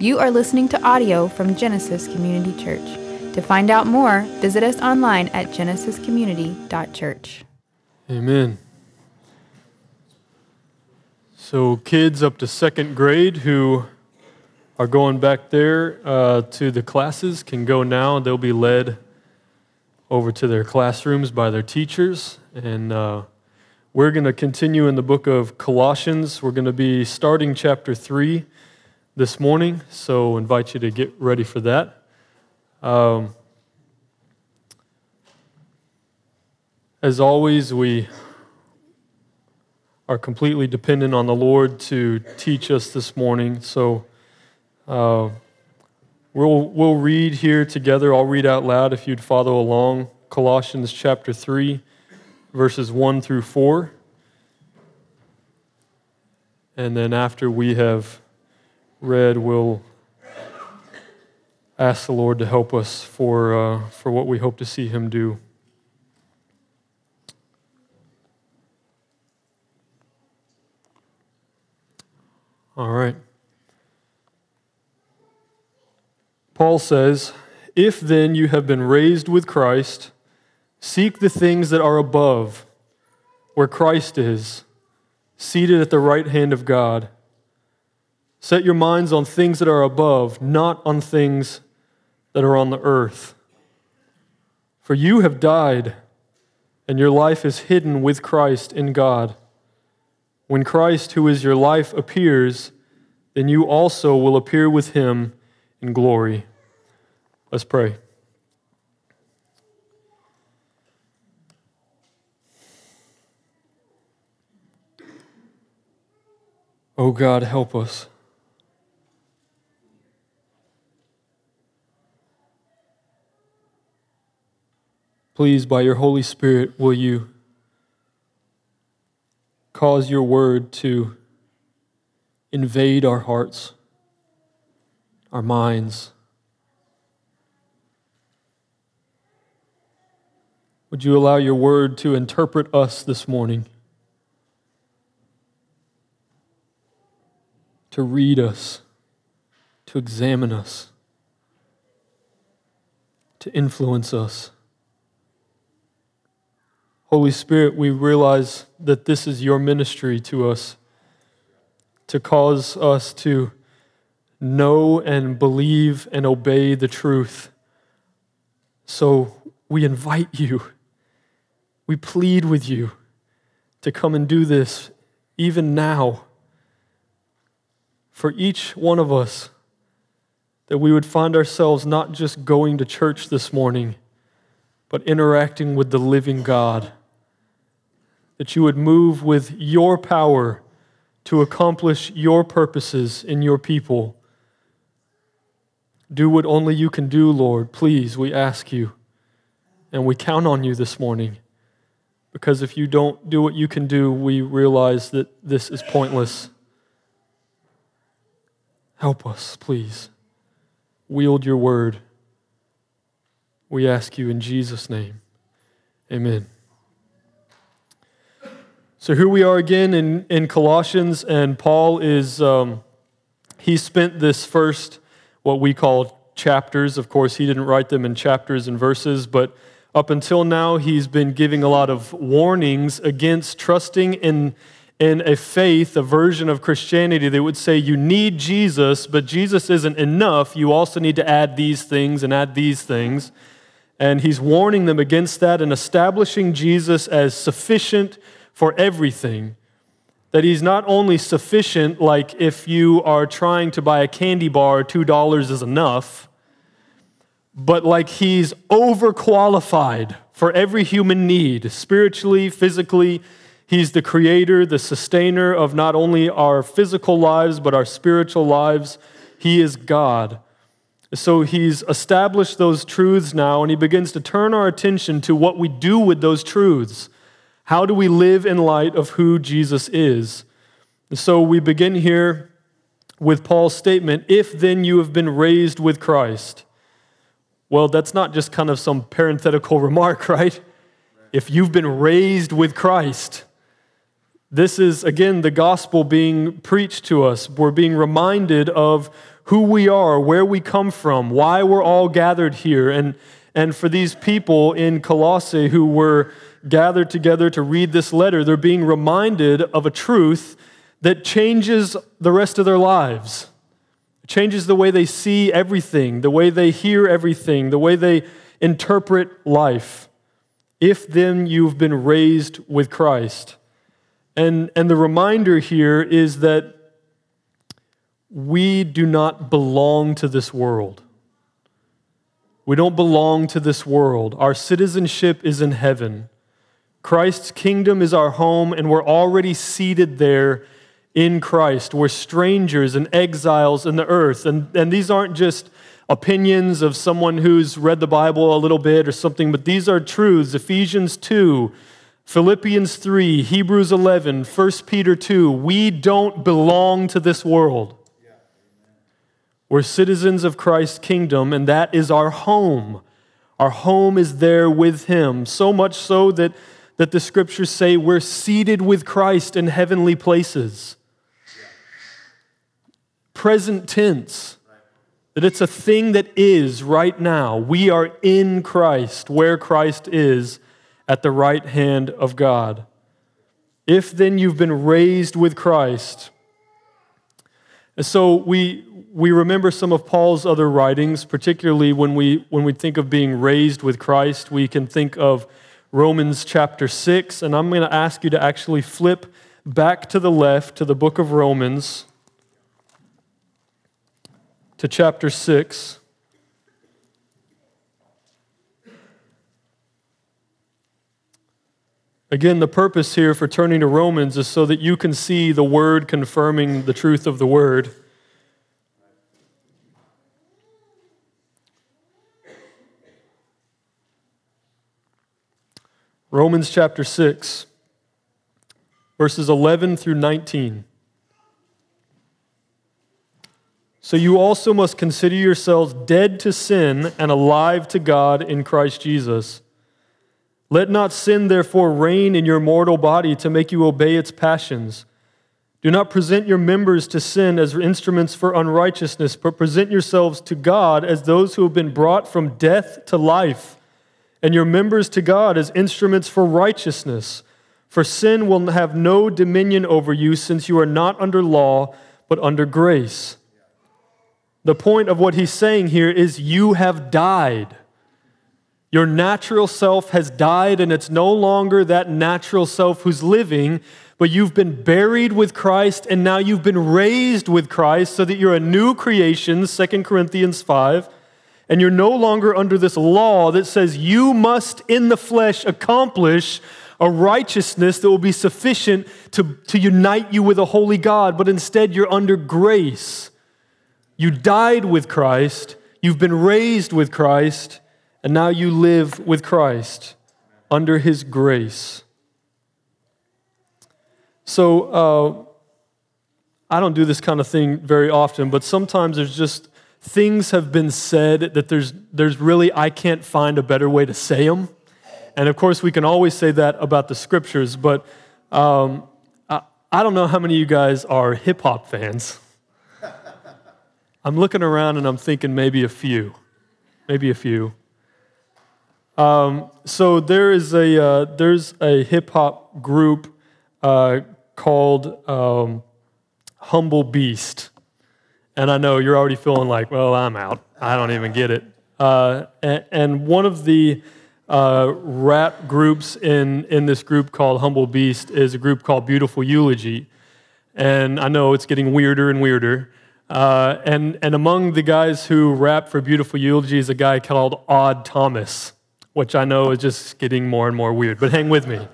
You are listening to audio from Genesis Community Church. To find out more, visit us online at genesiscommunity.church. Amen. So, kids up to second grade who are going back there uh, to the classes can go now. They'll be led over to their classrooms by their teachers. And uh, we're going to continue in the book of Colossians. We're going to be starting chapter 3 this morning. So, invite you to get ready for that. Um, as always, we are completely dependent on the Lord to teach us this morning. So, uh, we'll, we'll read here together. I'll read out loud if you'd follow along. Colossians chapter 3, verses 1 through 4. And then after we have read, we'll ask the Lord to help us for, uh, for what we hope to see Him do. All right. Paul says, If then you have been raised with Christ, seek the things that are above, where Christ is, seated at the right hand of God. Set your minds on things that are above, not on things that are on the earth. For you have died, and your life is hidden with Christ in God. When Christ, who is your life, appears, then you also will appear with him in glory. Let's pray. Oh God, help us. Please, by your Holy Spirit, will you cause your word to invade our hearts, our minds? Would you allow your word to interpret us this morning? To read us, to examine us, to influence us. Holy Spirit, we realize that this is your ministry to us, to cause us to know and believe and obey the truth. So we invite you we plead with you to come and do this even now for each one of us, that we would find ourselves not just going to church this morning, but interacting with the living God. That you would move with your power to accomplish your purposes in your people. Do what only you can do, Lord. Please, we ask you. And we count on you this morning. Because if you don't do what you can do, we realize that this is pointless. Help us, please. Wield your word. We ask you in Jesus' name. Amen. So here we are again in, in Colossians, and Paul is, um, he spent this first, what we call chapters. Of course, he didn't write them in chapters and verses, but up until now, he's been giving a lot of warnings against trusting in, in a faith, a version of Christianity that would say you need Jesus, but Jesus isn't enough. You also need to add these things and add these things. And he's warning them against that and establishing Jesus as sufficient for everything. That he's not only sufficient, like if you are trying to buy a candy bar, $2 is enough but like he's overqualified for every human need, spiritually, physically. He's the creator, the sustainer of not only our physical lives, but our spiritual lives. He is God. So he's established those truths now, and he begins to turn our attention to what we do with those truths. How do we live in light of who Jesus is? So we begin here with Paul's statement If then you have been raised with Christ. Well, that's not just kind of some parenthetical remark, right? If you've been raised with Christ, this is, again, the gospel being preached to us. We're being reminded of who we are, where we come from, why we're all gathered here. And, and for these people in Colossae who were gathered together to read this letter, they're being reminded of a truth that changes the rest of their lives. It changes the way they see everything, the way they hear everything, the way they interpret life. If then you've been raised with Christ. And, and the reminder here is that we do not belong to this world. We don't belong to this world. Our citizenship is in heaven. Christ's kingdom is our home, and we're already seated there in Christ. We're strangers and exiles in the earth. And, and these aren't just opinions of someone who's read the Bible a little bit or something, but these are truths. Ephesians 2, Philippians 3, Hebrews 11, 1 Peter 2. We don't belong to this world. We're citizens of Christ's kingdom, and that is our home. Our home is there with Him, so much so that, that the scriptures say we're seated with Christ in heavenly places. Present tense, that it's a thing that is right now. We are in Christ, where Christ is, at the right hand of God. If then you've been raised with Christ, and so we, we remember some of Paul's other writings, particularly when we, when we think of being raised with Christ. We can think of Romans chapter 6, and I'm going to ask you to actually flip back to the left to the book of Romans, to chapter 6. Again, the purpose here for turning to Romans is so that you can see the word confirming the truth of the word. Romans chapter 6, verses 11 through 19. So you also must consider yourselves dead to sin and alive to God in Christ Jesus. Let not sin, therefore, reign in your mortal body to make you obey its passions. Do not present your members to sin as instruments for unrighteousness, but present yourselves to God as those who have been brought from death to life and your members to God as instruments for righteousness. For sin will have no dominion over you, since you are not under law, but under grace. The point of what he's saying here is you have died. Your natural self has died, and it's no longer that natural self who's living, but you've been buried with Christ, and now you've been raised with Christ so that you're a new creation, 2 Corinthians 5 and you're no longer under this law that says you must in the flesh accomplish a righteousness that will be sufficient to, to unite you with a holy God, but instead you're under grace. You died with Christ, you've been raised with Christ, and now you live with Christ under his grace. So, uh, I don't do this kind of thing very often, but sometimes there's just things have been said that there's, there's really, I can't find a better way to say them. And of course, we can always say that about the scriptures, but um, I, I don't know how many of you guys are hip hop fans. I'm looking around and I'm thinking maybe a few, maybe a few. Um, so there is a uh, there's a hip hop group uh, called um, Humble Beast. And I know you're already feeling like, well, I'm out. I don't even get it. Uh, and, and, one of the uh, rap groups in, in this group called Humble Beast is a group called Beautiful Eulogy. And I know it's getting weirder and weirder. Uh, and, and among the guys who rap for Beautiful Eulogy is a guy called Odd Thomas, which I know is just getting more and more weird, but hang with me.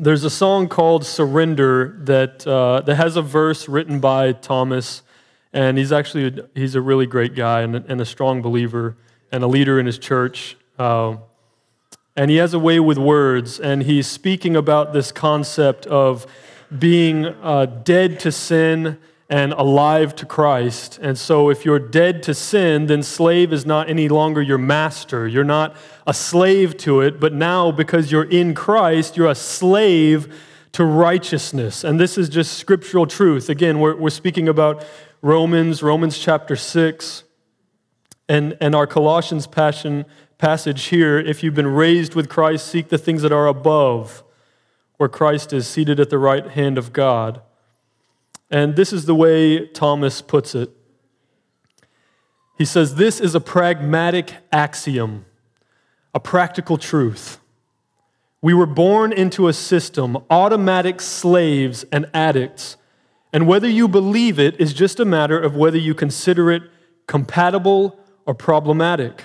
There's a song called Surrender that, uh, that has a verse written by Thomas, and he's actually he's a really great guy and, and a strong believer and a leader in his church. Uh, and he has a way with words, and he's speaking about this concept of being uh, dead to sin and alive to Christ. And so, if you're dead to sin, then slave is not any longer your master. You're not a slave to it, but now because you're in Christ, you're a slave to righteousness. And this is just scriptural truth. Again, we're, we're speaking about Romans, Romans chapter 6, and, and our Colossians passion, passage here. If you've been raised with Christ, seek the things that are above, where Christ is seated at the right hand of God. And this is the way Thomas puts it. He says, This is a pragmatic axiom, a practical truth. We were born into a system, automatic slaves and addicts. And whether you believe it is just a matter of whether you consider it compatible or problematic.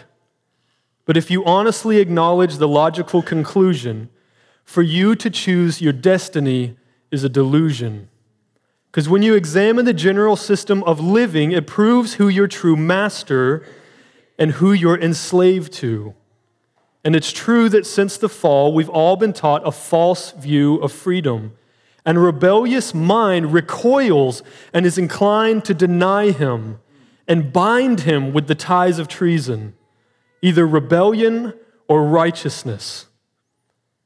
But if you honestly acknowledge the logical conclusion, for you to choose your destiny is a delusion. Because when you examine the general system of living, it proves who your true master and who you're enslaved to. And it's true that since the fall, we've all been taught a false view of freedom. And rebellious mind recoils and is inclined to deny him and bind him with the ties of treason, either rebellion or righteousness.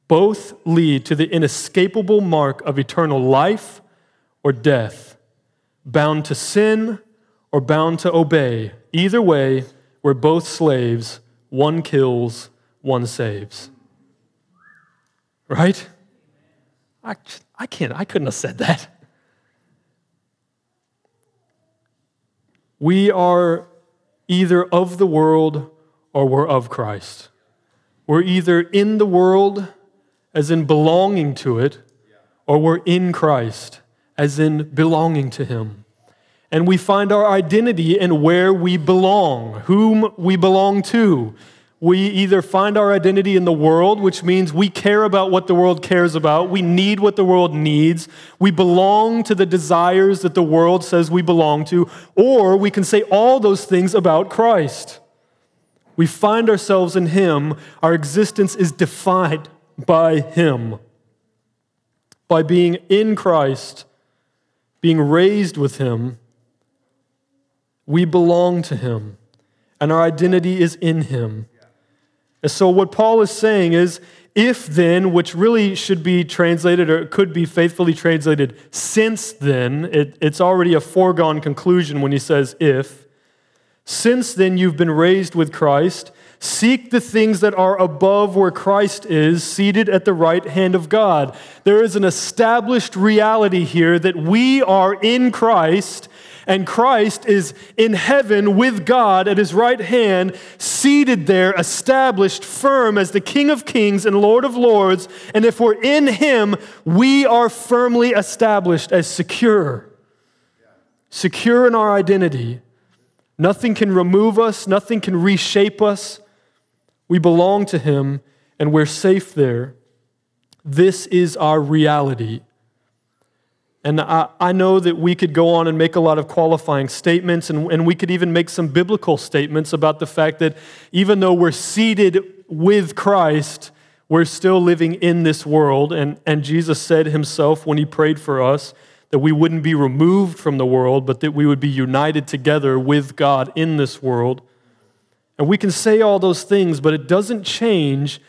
Both lead to the inescapable mark of eternal life or death, bound to sin or bound to obey. Either way, we're both slaves. One kills, one saves. Right? I, I can't, I couldn't have said that. We are either of the world or we're of Christ. We're either in the world, as in belonging to it, or we're in Christ, as in belonging to Him. And we find our identity in where we belong, whom we belong to. We either find our identity in the world, which means we care about what the world cares about, we need what the world needs, we belong to the desires that the world says we belong to, or we can say all those things about Christ. We find ourselves in Him, our existence is defined by Him. By being in Christ, being raised with Him, we belong to Him, and our identity is in Him. And so, what Paul is saying is, if then, which really should be translated or could be faithfully translated, since then, it, it's already a foregone conclusion when he says if. Since then you've been raised with Christ, seek the things that are above where Christ is, seated at the right hand of God. There is an established reality here that we are in Christ and Christ is in heaven with God at his right hand, seated there, established firm as the King of kings and Lord of lords. And if we're in him, we are firmly established as secure, secure in our identity. Nothing can remove us, nothing can reshape us. We belong to him and we're safe there. This is our reality. And I, I, know that we could go on and make a lot of qualifying statements, and, and we could even make some biblical statements about the fact that even though we're seated with Christ, we're still living in this world. And, and Jesus said himself when he prayed for us that we wouldn't be removed from the world, but that we would be united together with God in this world. And we can say all those things, but it doesn't change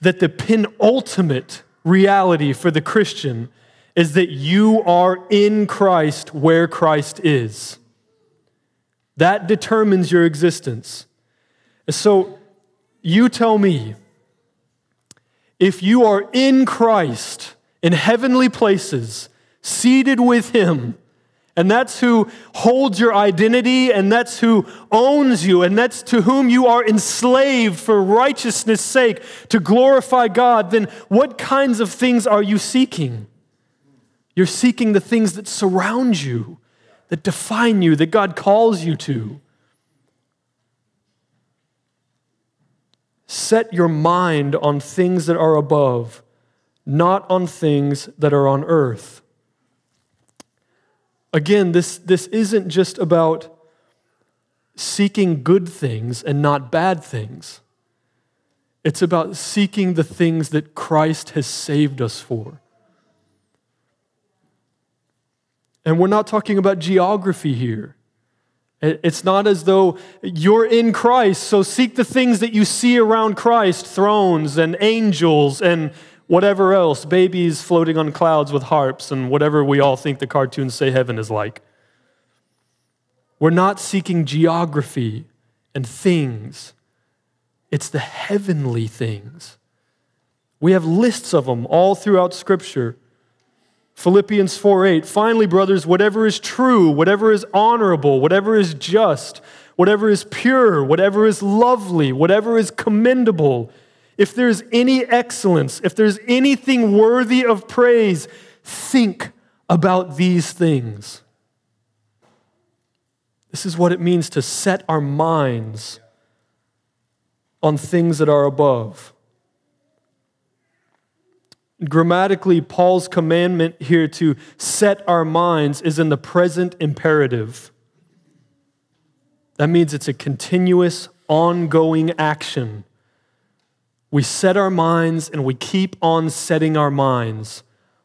that the penultimate reality for the Christian is that you are in Christ where Christ is. That determines your existence. And So you tell me if you are in Christ in heavenly places, seated with Him, and that's who holds your identity, and that's who owns you, and that's to whom you are enslaved for righteousness' sake to glorify God, then what kinds of things are you seeking? You're seeking the things that surround you, that define you, that God calls you to. Set your mind on things that are above, not on things that are on earth. Again, this, this isn't just about seeking good things and not bad things. It's about seeking the things that Christ has saved us for. And we're not talking about geography here. It's not as though you're in Christ, so seek the things that you see around Christ thrones and angels and whatever else, babies floating on clouds with harps, and whatever we all think the cartoons say heaven is like. We're not seeking geography and things, it's the heavenly things. We have lists of them all throughout Scripture. Philippians 4 8. Finally, brothers, whatever is true, whatever is honorable, whatever is just, whatever is pure, whatever is lovely, whatever is commendable, if there's any excellence, if there's anything worthy of praise, think about these things. This is what it means to set our minds on things that are above. Grammatically, Paul's commandment here to set our minds is in the present imperative. That means it's a continuous, ongoing action. We set our minds and we keep on setting our minds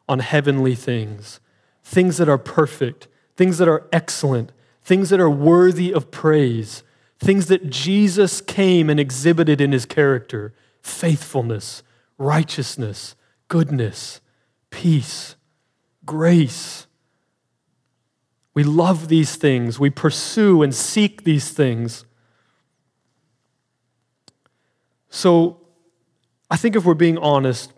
on heavenly things, things that are perfect, things that are excellent, things that are worthy of praise, things that Jesus came and exhibited in his character faithfulness, righteousness, goodness, peace, grace. We love these things. We pursue and seek these things. So, I think if we're being honest,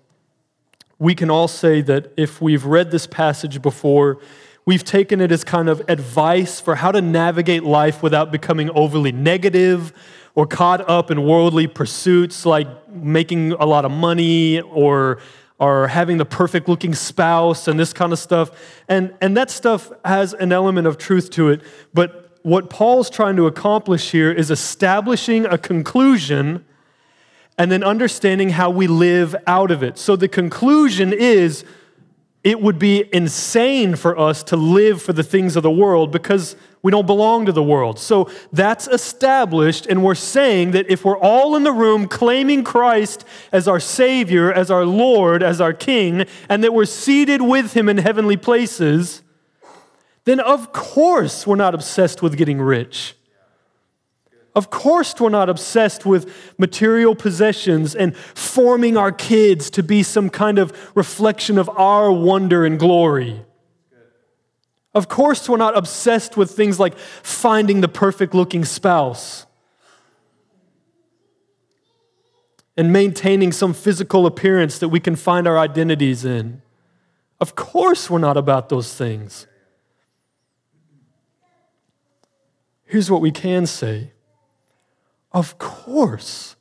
we can all say that if we've read this passage before, we've taken it as kind of advice for how to navigate life without becoming overly negative or caught up in worldly pursuits like making a lot of money or or having the perfect looking spouse and this kind of stuff. And, and that stuff has an element of truth to it. But what Paul's trying to accomplish here is establishing a conclusion and then understanding how we live out of it. So the conclusion is it would be insane for us to live for the things of the world because we don't belong to the world. So that's established, and we're saying that if we're all in the room claiming Christ as our Savior, as our Lord, as our King, and that we're seated with Him in heavenly places, then of course we're not obsessed with getting rich. Of course, we're not obsessed with material possessions and forming our kids to be some kind of reflection of our wonder and glory. Of course, we're not obsessed with things like finding the perfect looking spouse and maintaining some physical appearance that we can find our identities in. Of course, we're not about those things. Here's what we can say of course,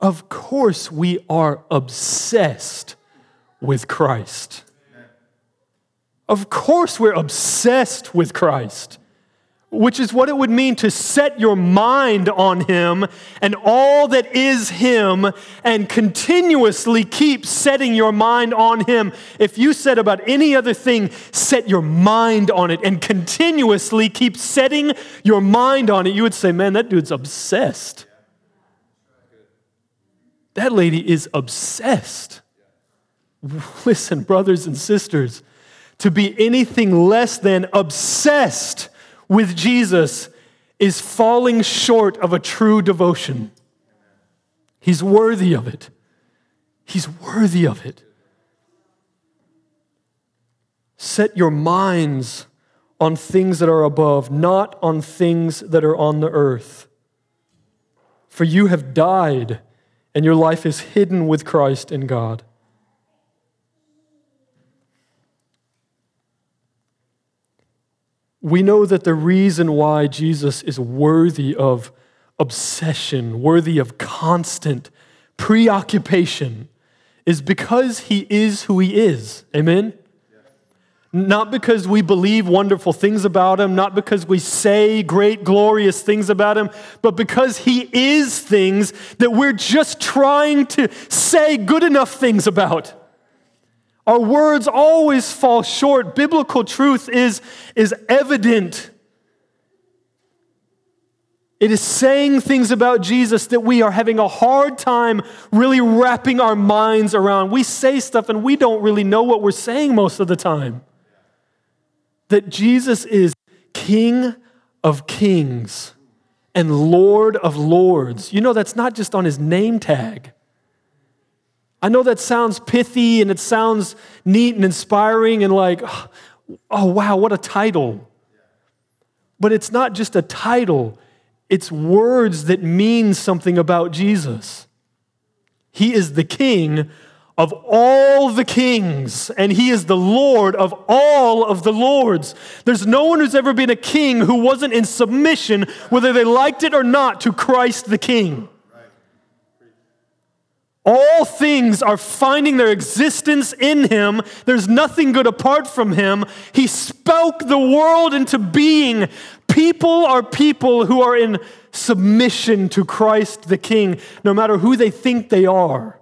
of course, we are obsessed with Christ. Of course, we're obsessed with Christ, which is what it would mean to set your mind on Him and all that is Him and continuously keep setting your mind on Him. If you said about any other thing, set your mind on it and continuously keep setting your mind on it, you would say, man, that dude's obsessed. That lady is obsessed. Listen, brothers and sisters, to be anything less than obsessed with Jesus is falling short of a true devotion. He's worthy of it. He's worthy of it. Set your minds on things that are above, not on things that are on the earth. For you have died, and your life is hidden with Christ in God. we know that the reason why Jesus is worthy of obsession, worthy of constant preoccupation, is because he is who he is. Amen? Not because we believe wonderful things about him, not because we say great, glorious things about him, but because he is things that we're just trying to say good enough things about. Our words always fall short. Biblical truth is, is evident. It is saying things about Jesus that we are having a hard time really wrapping our minds around. We say stuff and we don't really know what we're saying most of the time. That Jesus is King of kings and Lord of lords. You know, that's not just on his name tag. I know that sounds pithy and it sounds neat and inspiring and like, oh, oh wow, what a title. But it's not just a title, it's words that mean something about Jesus. He is the King of all the kings, and he is the Lord of all of the lords. There's no one who's ever been a king who wasn't in submission, whether they liked it or not, to Christ the King. All things are finding their existence in him. There's nothing good apart from him. He spoke the world into being. People are people who are in submission to Christ the King, no matter who they think they are,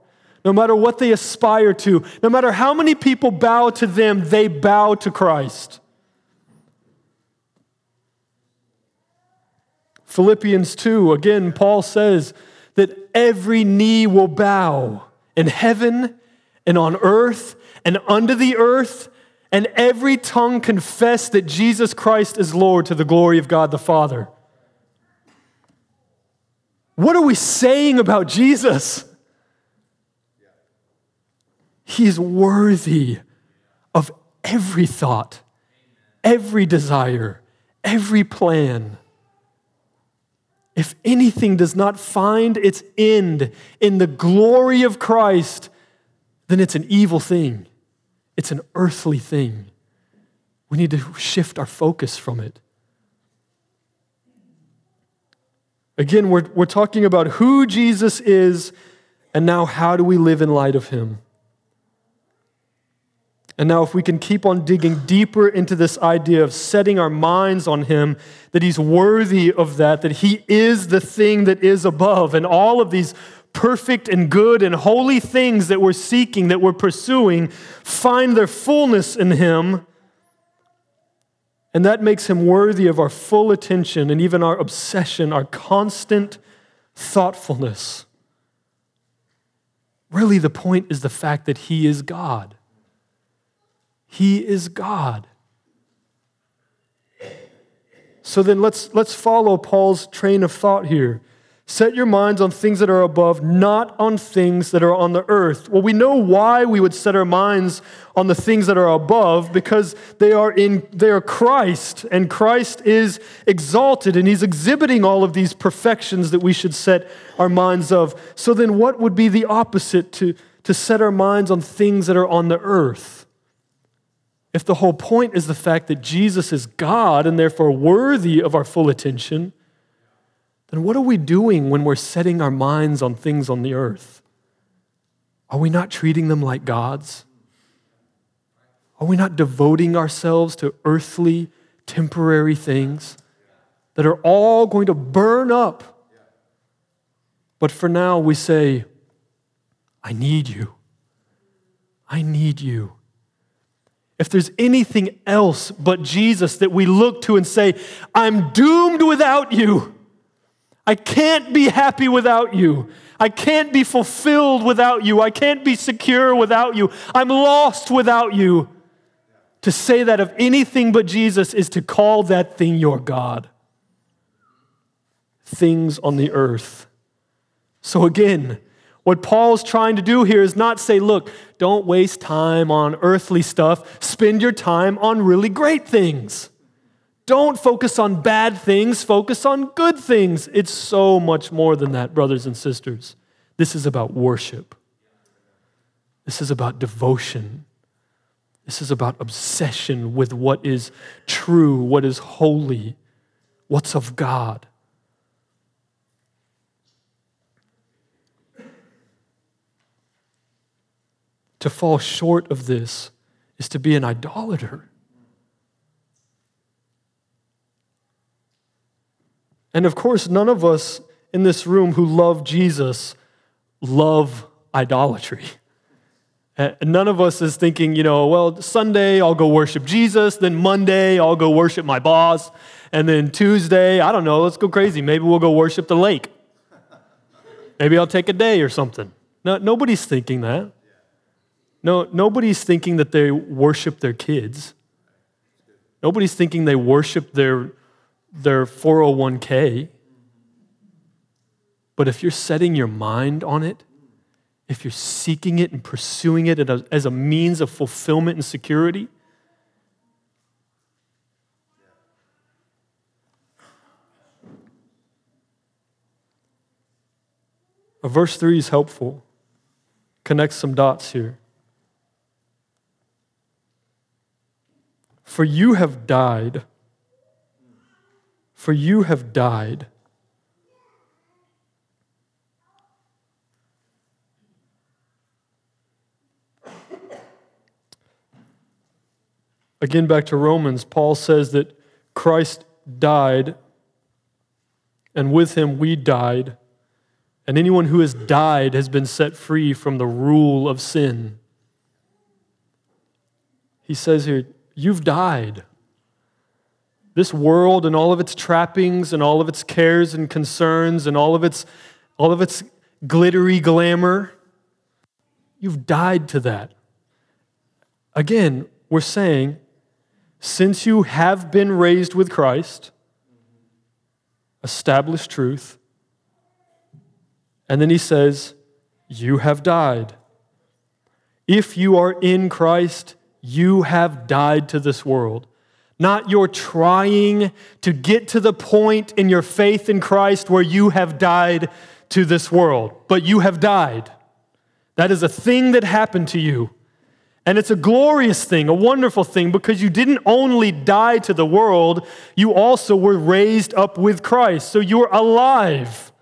no matter what they aspire to, no matter how many people bow to them, they bow to Christ. Philippians 2, again, Paul says, that every knee will bow in heaven and on earth and under the earth, and every tongue confess that Jesus Christ is Lord to the glory of God the Father. What are we saying about Jesus? He is worthy of every thought, every desire, every plan if anything does not find its end in the glory of Christ, then it's an evil thing. It's an earthly thing. We need to shift our focus from it. Again, we're, we're talking about who Jesus is, and now how do we live in light of him? And now, if we can keep on digging deeper into this idea of setting our minds on Him, that He's worthy of that, that He is the thing that is above, and all of these perfect and good and holy things that we're seeking, that we're pursuing, find their fullness in Him. And that makes Him worthy of our full attention and even our obsession, our constant thoughtfulness. Really, the point is the fact that He is God. He is God. So then let's, let's follow Paul's train of thought here. Set your minds on things that are above, not on things that are on the earth. Well, we know why we would set our minds on the things that are above because they are in they are Christ and Christ is exalted and he's exhibiting all of these perfections that we should set our minds of. So then what would be the opposite to to set our minds on things that are on the earth? If the whole point is the fact that Jesus is God and therefore worthy of our full attention, then what are we doing when we're setting our minds on things on the earth? Are we not treating them like gods? Are we not devoting ourselves to earthly, temporary things that are all going to burn up? But for now, we say, I need you. I need you if there's anything else but Jesus that we look to and say, I'm doomed without you. I can't be happy without you. I can't be fulfilled without you. I can't be secure without you. I'm lost without you. To say that of anything but Jesus is to call that thing your God. Things on the earth. So again, what Paul's trying to do here is not say, look, don't waste time on earthly stuff, spend your time on really great things. Don't focus on bad things, focus on good things. It's so much more than that, brothers and sisters. This is about worship. This is about devotion. This is about obsession with what is true, what is holy, what's of God. To fall short of this is to be an idolater. And of course, none of us in this room who love Jesus love idolatry. None of us is thinking, you know, well, Sunday I'll go worship Jesus, then Monday I'll go worship my boss, and then Tuesday, I don't know, let's go crazy. Maybe we'll go worship the lake. Maybe I'll take a day or something. No, nobody's thinking that. No, nobody's thinking that they worship their kids. Nobody's thinking they worship their, their 401k. But if you're setting your mind on it, if you're seeking it and pursuing it as a means of fulfillment and security, verse 3 is helpful. Connect some dots here. For you have died. For you have died. Again, back to Romans, Paul says that Christ died, and with him we died and anyone who has died has been set free from the rule of sin. He says here, You've died. This world and all of its trappings and all of its cares and concerns and all of its, all of its glittery glamour, you've died to that. Again, we're saying, since you have been raised with Christ, established truth, and then he says, You have died. If you are in Christ, you have died to this world. Not you're trying to get to the point in your faith in Christ where you have died to this world, but you have died. That is a thing that happened to you. And it's a glorious thing, a wonderful thing, because you didn't only die to the world, you also were raised up with Christ. So you're alive.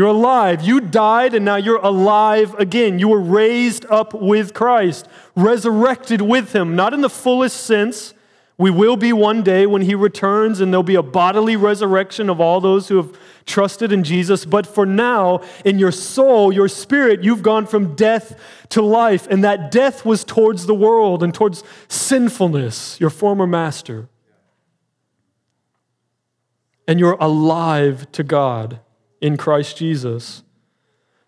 You're alive. You died and now you're alive again. You were raised up with Christ, resurrected with him, not in the fullest sense. We will be one day when he returns and there'll be a bodily resurrection of all those who have trusted in Jesus. But for now, in your soul, your spirit, you've gone from death to life. And that death was towards the world and towards sinfulness, your former master. And you're alive to God in Christ Jesus.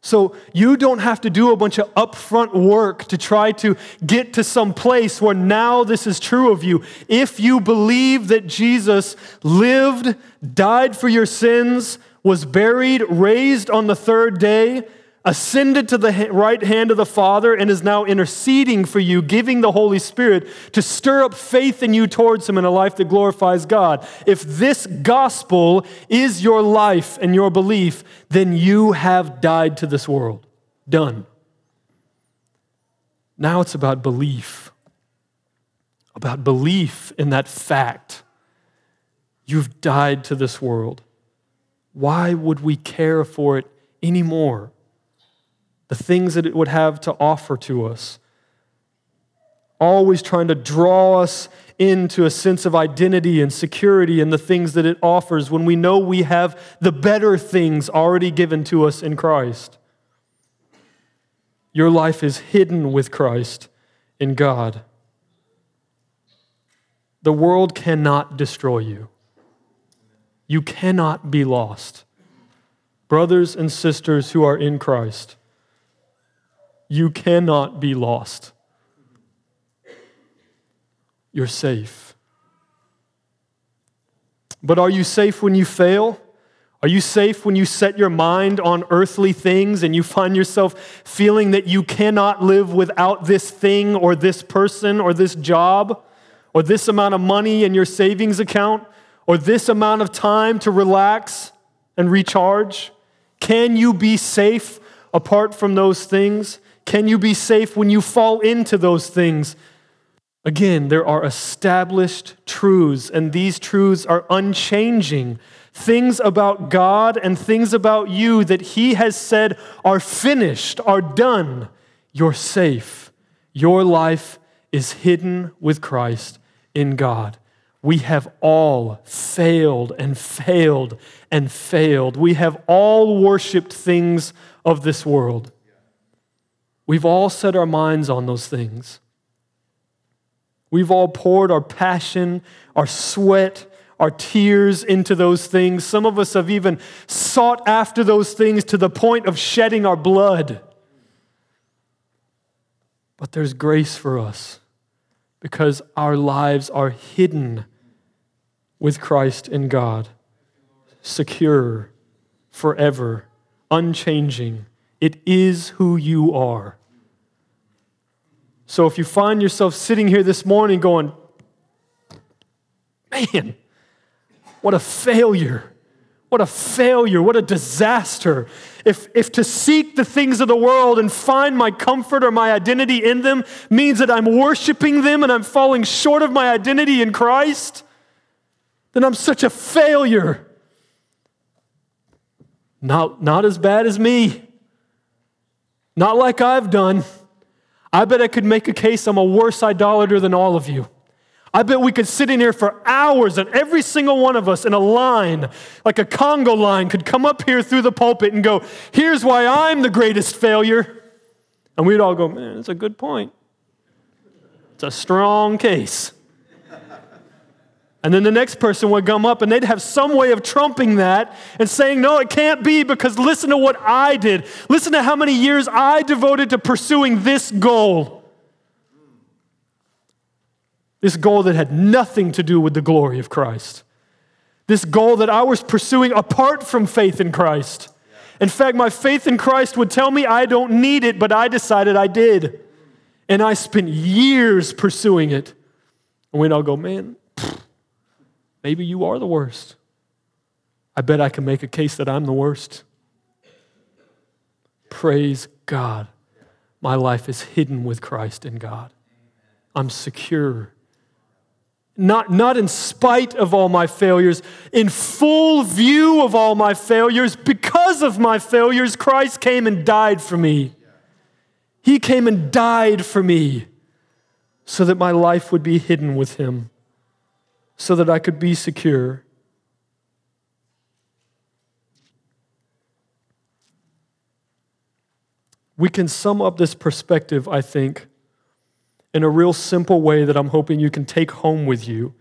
So you don't have to do a bunch of upfront work to try to get to some place where now this is true of you. If you believe that Jesus lived, died for your sins, was buried, raised on the third day, ascended to the right hand of the Father and is now interceding for you, giving the Holy Spirit to stir up faith in you towards Him in a life that glorifies God. If this gospel is your life and your belief, then you have died to this world. Done. Now it's about belief, about belief in that fact. You've died to this world. Why would we care for it anymore? The things that it would have to offer to us. Always trying to draw us into a sense of identity and security in the things that it offers when we know we have the better things already given to us in Christ. Your life is hidden with Christ in God. The world cannot destroy you. You cannot be lost. Brothers and sisters who are in Christ, you cannot be lost. You're safe. But are you safe when you fail? Are you safe when you set your mind on earthly things and you find yourself feeling that you cannot live without this thing or this person or this job or this amount of money in your savings account or this amount of time to relax and recharge? Can you be safe apart from those things? Can you be safe when you fall into those things? Again, there are established truths, and these truths are unchanging. Things about God and things about you that He has said are finished, are done. You're safe. Your life is hidden with Christ in God. We have all failed and failed and failed. We have all worshiped things of this world. We've all set our minds on those things. We've all poured our passion, our sweat, our tears into those things. Some of us have even sought after those things to the point of shedding our blood. But there's grace for us because our lives are hidden with Christ in God, secure, forever, unchanging It is who you are. So if you find yourself sitting here this morning going, man, what a failure. What a failure. What a disaster. If, if to seek the things of the world and find my comfort or my identity in them means that I'm worshiping them and I'm falling short of my identity in Christ, then I'm such a failure. Not, not as bad as me. Not like I've done. I bet I could make a case I'm a worse idolater than all of you. I bet we could sit in here for hours and every single one of us in a line, like a conga line, could come up here through the pulpit and go, Here's why I'm the greatest failure. And we'd all go, Man, that's a good point. It's a strong case. And then the next person would come up and they'd have some way of trumping that and saying, No, it can't be because listen to what I did. Listen to how many years I devoted to pursuing this goal. This goal that had nothing to do with the glory of Christ. This goal that I was pursuing apart from faith in Christ. In fact, my faith in Christ would tell me I don't need it, but I decided I did. And I spent years pursuing it. And we'd all go, man, maybe you are the worst. I bet I can make a case that I'm the worst. Praise God. My life is hidden with Christ in God. I'm secure not, not in spite of all my failures, in full view of all my failures, because of my failures, Christ came and died for me. He came and died for me so that my life would be hidden with Him, so that I could be secure. We can sum up this perspective, I think, in a real simple way that I'm hoping you can take home with you.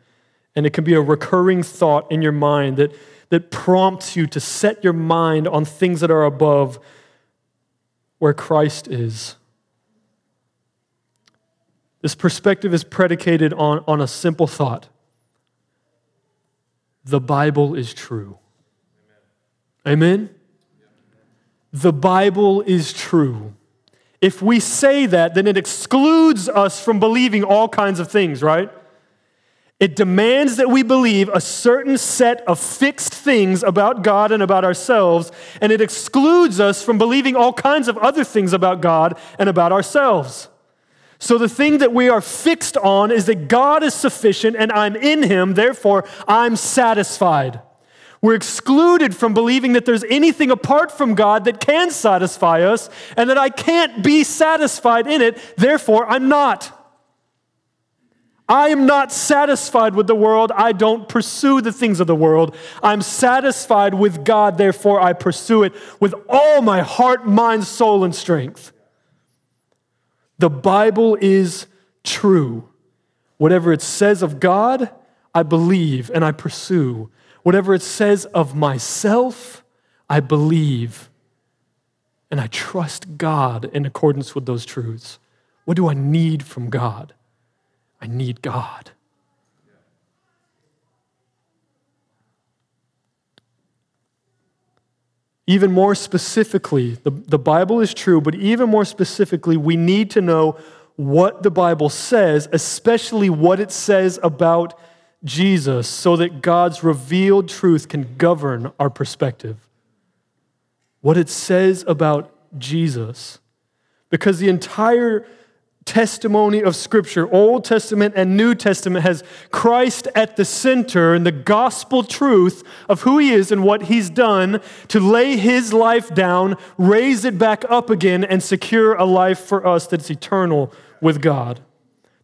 And it can be a recurring thought in your mind that, that prompts you to set your mind on things that are above where Christ is. This perspective is predicated on, on a simple thought the Bible is true. Amen? The Bible is true. If we say that, then it excludes us from believing all kinds of things, right? It demands that we believe a certain set of fixed things about God and about ourselves, and it excludes us from believing all kinds of other things about God and about ourselves. So, the thing that we are fixed on is that God is sufficient and I'm in Him, therefore, I'm satisfied. We're excluded from believing that there's anything apart from God that can satisfy us and that I can't be satisfied in it, therefore, I'm not. I am not satisfied with the world. I don't pursue the things of the world. I'm satisfied with God, therefore, I pursue it with all my heart, mind, soul, and strength. The Bible is true. Whatever it says of God, I believe and I pursue. Whatever it says of myself, I believe and I trust God in accordance with those truths. What do I need from God? I need God. Even more specifically, the, the Bible is true, but even more specifically, we need to know what the Bible says, especially what it says about Jesus so that God's revealed truth can govern our perspective. What it says about Jesus. Because the entire testimony of Scripture, Old Testament and New Testament, has Christ at the center and the gospel truth of who He is and what He's done to lay His life down, raise it back up again, and secure a life for us that's eternal with God.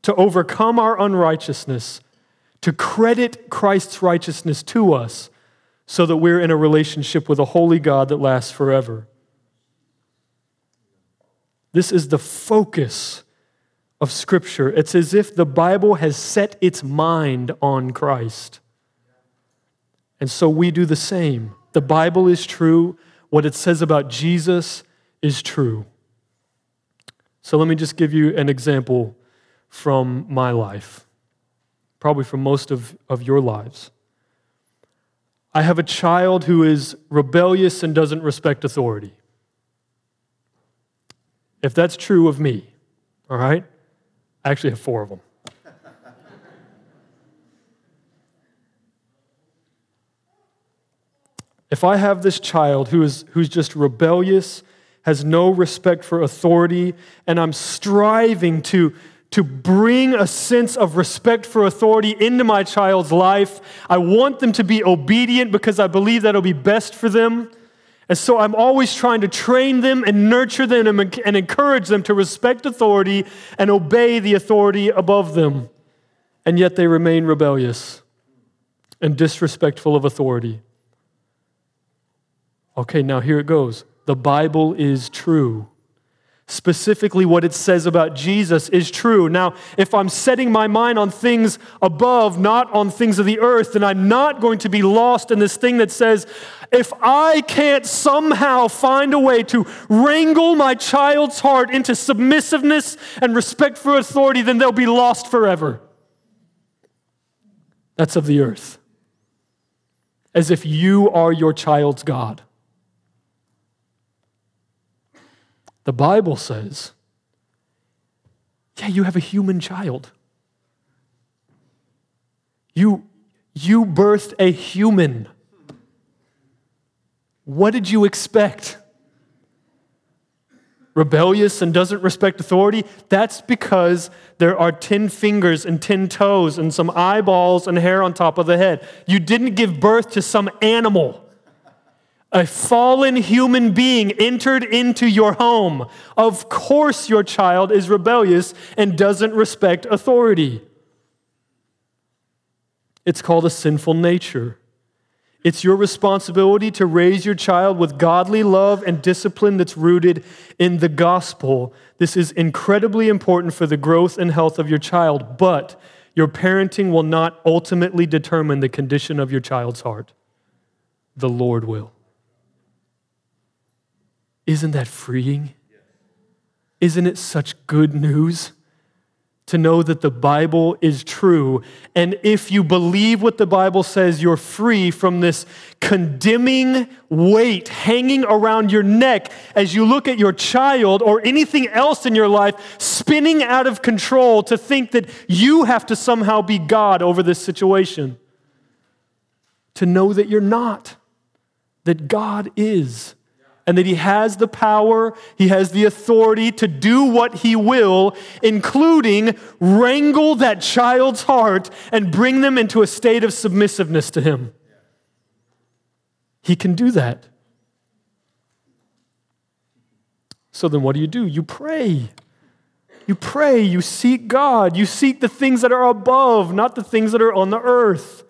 To overcome our unrighteousness to credit Christ's righteousness to us so that we're in a relationship with a holy God that lasts forever. This is the focus of Scripture. It's as if the Bible has set its mind on Christ. And so we do the same. The Bible is true. What it says about Jesus is true. So let me just give you an example from my life probably from most of, of your lives. I have a child who is rebellious and doesn't respect authority. If that's true of me, all right? I actually have four of them. if I have this child who is, who's just rebellious, has no respect for authority, and I'm striving to, to bring a sense of respect for authority into my child's life, I want them to be obedient because I believe that'll be best for them. And so I'm always trying to train them and nurture them and encourage them to respect authority and obey the authority above them. And yet they remain rebellious and disrespectful of authority. Okay, now here it goes. The Bible is true specifically what it says about Jesus is true. Now, if I'm setting my mind on things above, not on things of the earth, then I'm not going to be lost in this thing that says, if I can't somehow find a way to wrangle my child's heart into submissiveness and respect for authority, then they'll be lost forever. That's of the earth. As if you are your child's God. The Bible says, yeah, you have a human child. You, you birthed a human. What did you expect? Rebellious and doesn't respect authority? That's because there are 10 fingers and 10 toes and some eyeballs and hair on top of the head. You didn't give birth to some animal a fallen human being entered into your home. Of course, your child is rebellious and doesn't respect authority. It's called a sinful nature. It's your responsibility to raise your child with godly love and discipline that's rooted in the gospel. This is incredibly important for the growth and health of your child, but your parenting will not ultimately determine the condition of your child's heart. The Lord will. Isn't that freeing? Isn't it such good news? To know that the Bible is true. And if you believe what the Bible says, you're free from this condemning weight hanging around your neck as you look at your child or anything else in your life spinning out of control to think that you have to somehow be God over this situation. To know that you're not, that God is and that he has the power, he has the authority to do what he will, including wrangle that child's heart and bring them into a state of submissiveness to him. He can do that. So then, what do you do? You pray. You pray, you seek God, you seek the things that are above, not the things that are on the earth.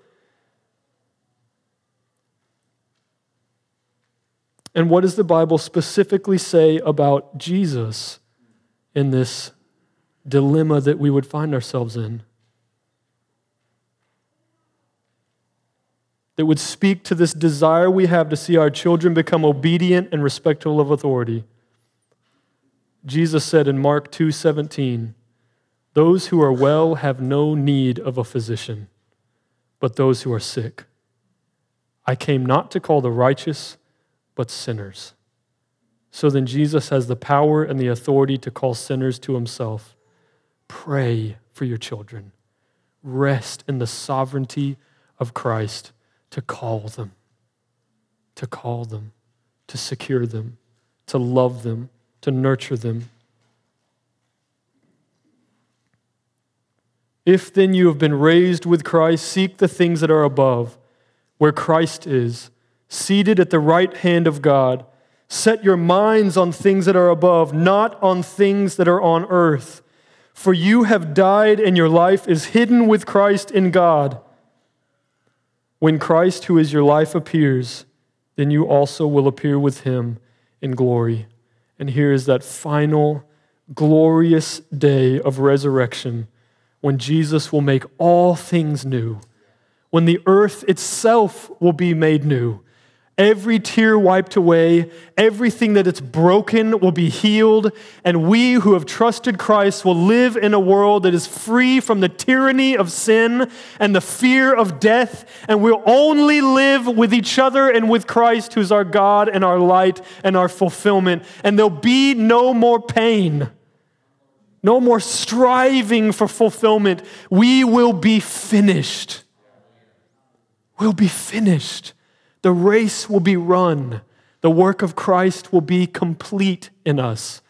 And what does the Bible specifically say about Jesus in this dilemma that we would find ourselves in? That would speak to this desire we have to see our children become obedient and respectful of authority. Jesus said in Mark 2:17, "Those who are well have no need of a physician, but those who are sick. I came not to call the righteous, but sinners. So then Jesus has the power and the authority to call sinners to himself. Pray for your children. Rest in the sovereignty of Christ to call them, to call them, to secure them, to love them, to nurture them. If then you have been raised with Christ, seek the things that are above, where Christ is seated at the right hand of God. Set your minds on things that are above, not on things that are on earth. For you have died, and your life is hidden with Christ in God. When Christ, who is your life, appears, then you also will appear with him in glory. And here is that final glorious day of resurrection when Jesus will make all things new, when the earth itself will be made new every tear wiped away, everything that is broken will be healed, and we who have trusted Christ will live in a world that is free from the tyranny of sin and the fear of death, and we'll only live with each other and with Christ, who's our God and our light and our fulfillment, and there'll be no more pain. No more striving for fulfillment. We will be finished. We'll be finished. The race will be run. The work of Christ will be complete in us,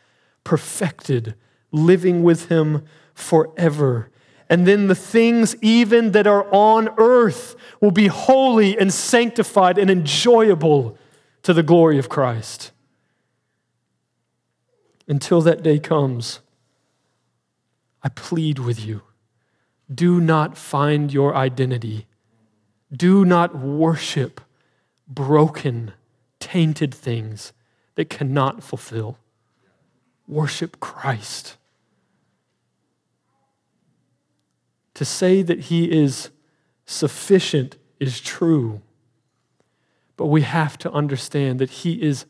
perfected, living with Him forever. And then the things, even that are on earth, will be holy and sanctified and enjoyable to the glory of Christ. Until that day comes, I plead with you do not find your identity, do not worship broken, tainted things that cannot fulfill. Worship Christ. To say that He is sufficient is true, but we have to understand that He is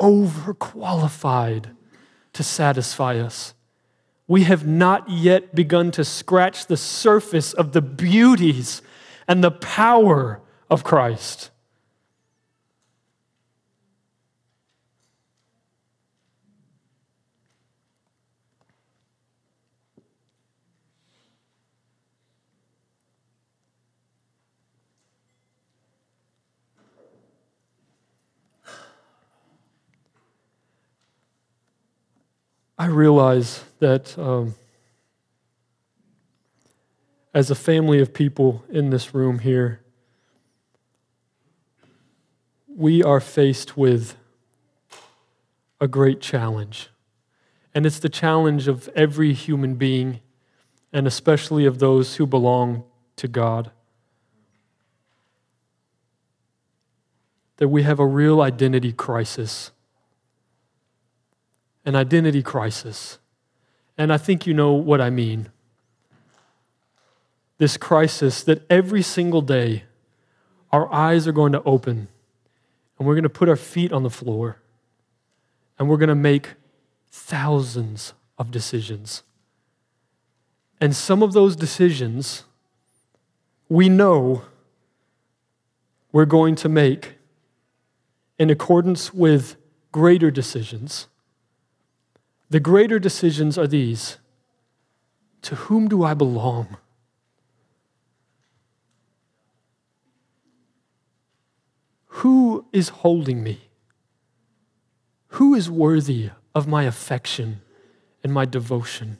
overqualified to satisfy us. We have not yet begun to scratch the surface of the beauties and the power of Christ. I realize that um, as a family of people in this room here, we are faced with a great challenge. And it's the challenge of every human being, and especially of those who belong to God. That we have a real identity crisis an identity crisis. And I think you know what I mean. This crisis that every single day our eyes are going to open and we're going to put our feet on the floor and we're going to make thousands of decisions. And some of those decisions we know we're going to make in accordance with greater decisions the greater decisions are these To whom do I belong? Who is holding me? Who is worthy of my affection and my devotion?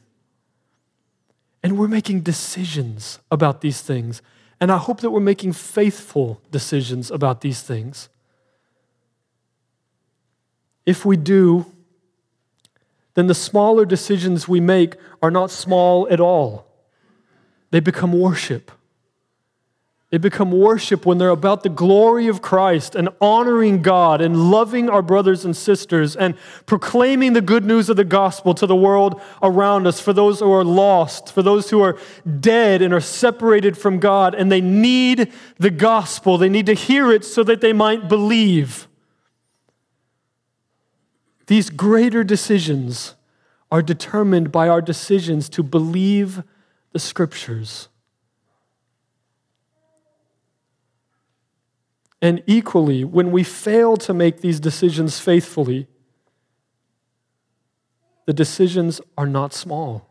And we're making decisions about these things. And I hope that we're making faithful decisions about these things. If we do, then the smaller decisions we make are not small at all. They become worship. They become worship when they're about the glory of Christ and honoring God and loving our brothers and sisters and proclaiming the good news of the gospel to the world around us for those who are lost, for those who are dead and are separated from God and they need the gospel. They need to hear it so that they might believe. These greater decisions are determined by our decisions to believe the scriptures. And equally, when we fail to make these decisions faithfully, the decisions are not small.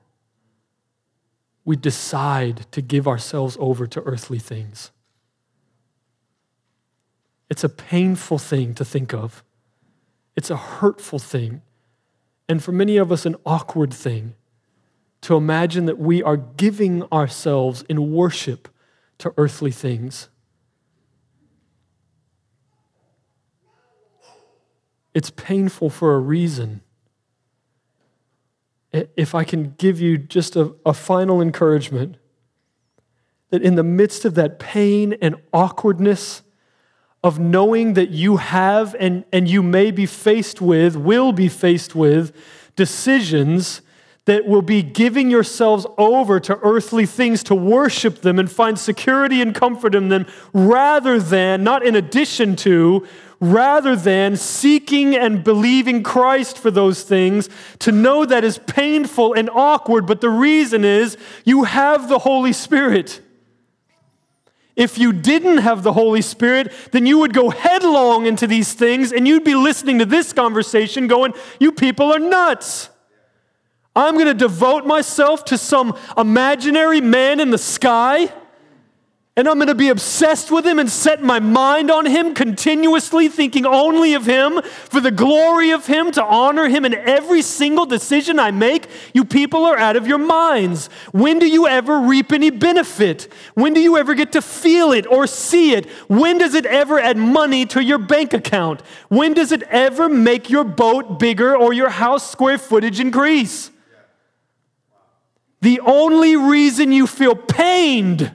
We decide to give ourselves over to earthly things. It's a painful thing to think of. It's a hurtful thing. And for many of us, an awkward thing to imagine that we are giving ourselves in worship to earthly things. It's painful for a reason. If I can give you just a, a final encouragement, that in the midst of that pain and awkwardness, of knowing that you have and, and you may be faced with, will be faced with decisions that will be giving yourselves over to earthly things to worship them and find security and comfort in them rather than, not in addition to, rather than seeking and believing Christ for those things, to know that is painful and awkward, but the reason is you have the Holy Spirit. If you didn't have the Holy Spirit, then you would go headlong into these things and you'd be listening to this conversation going, You people are nuts. I'm going to devote myself to some imaginary man in the sky and I'm going to be obsessed with him and set my mind on him continuously, thinking only of him, for the glory of him, to honor him in every single decision I make. You people are out of your minds. When do you ever reap any benefit? When do you ever get to feel it or see it? When does it ever add money to your bank account? When does it ever make your boat bigger or your house square footage increase? The only reason you feel pained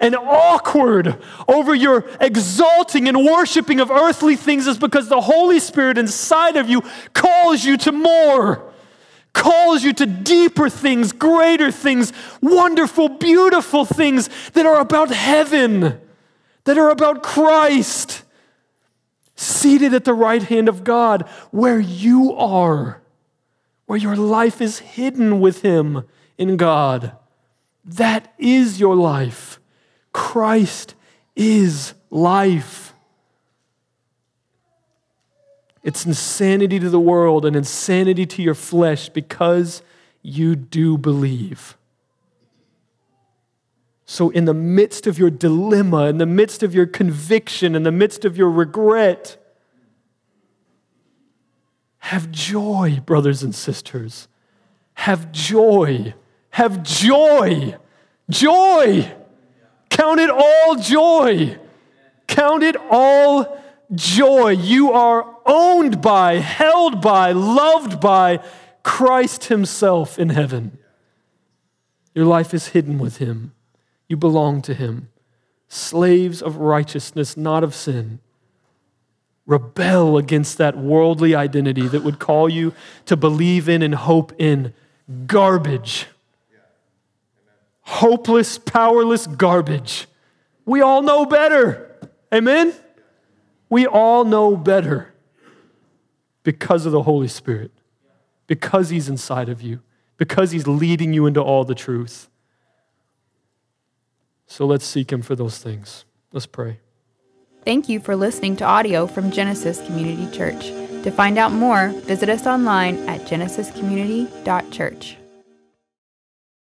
and awkward over your exalting and worshiping of earthly things is because the Holy Spirit inside of you calls you to more, calls you to deeper things, greater things, wonderful, beautiful things that are about heaven, that are about Christ, seated at the right hand of God, where you are, where your life is hidden with Him in God. That is your life. Christ is life. It's insanity to the world and insanity to your flesh because you do believe. So, in the midst of your dilemma, in the midst of your conviction, in the midst of your regret, have joy, brothers and sisters. Have joy. Have joy. Joy. Count it all joy. Count it all joy. You are owned by, held by, loved by Christ Himself in heaven. Your life is hidden with Him. You belong to Him. Slaves of righteousness, not of sin. Rebel against that worldly identity that would call you to believe in and hope in garbage hopeless, powerless garbage. We all know better. Amen? We all know better because of the Holy Spirit, because He's inside of you, because He's leading you into all the truth. So let's seek Him for those things. Let's pray. Thank you for listening to audio from Genesis Community Church. To find out more, visit us online at genesiscommunity.church.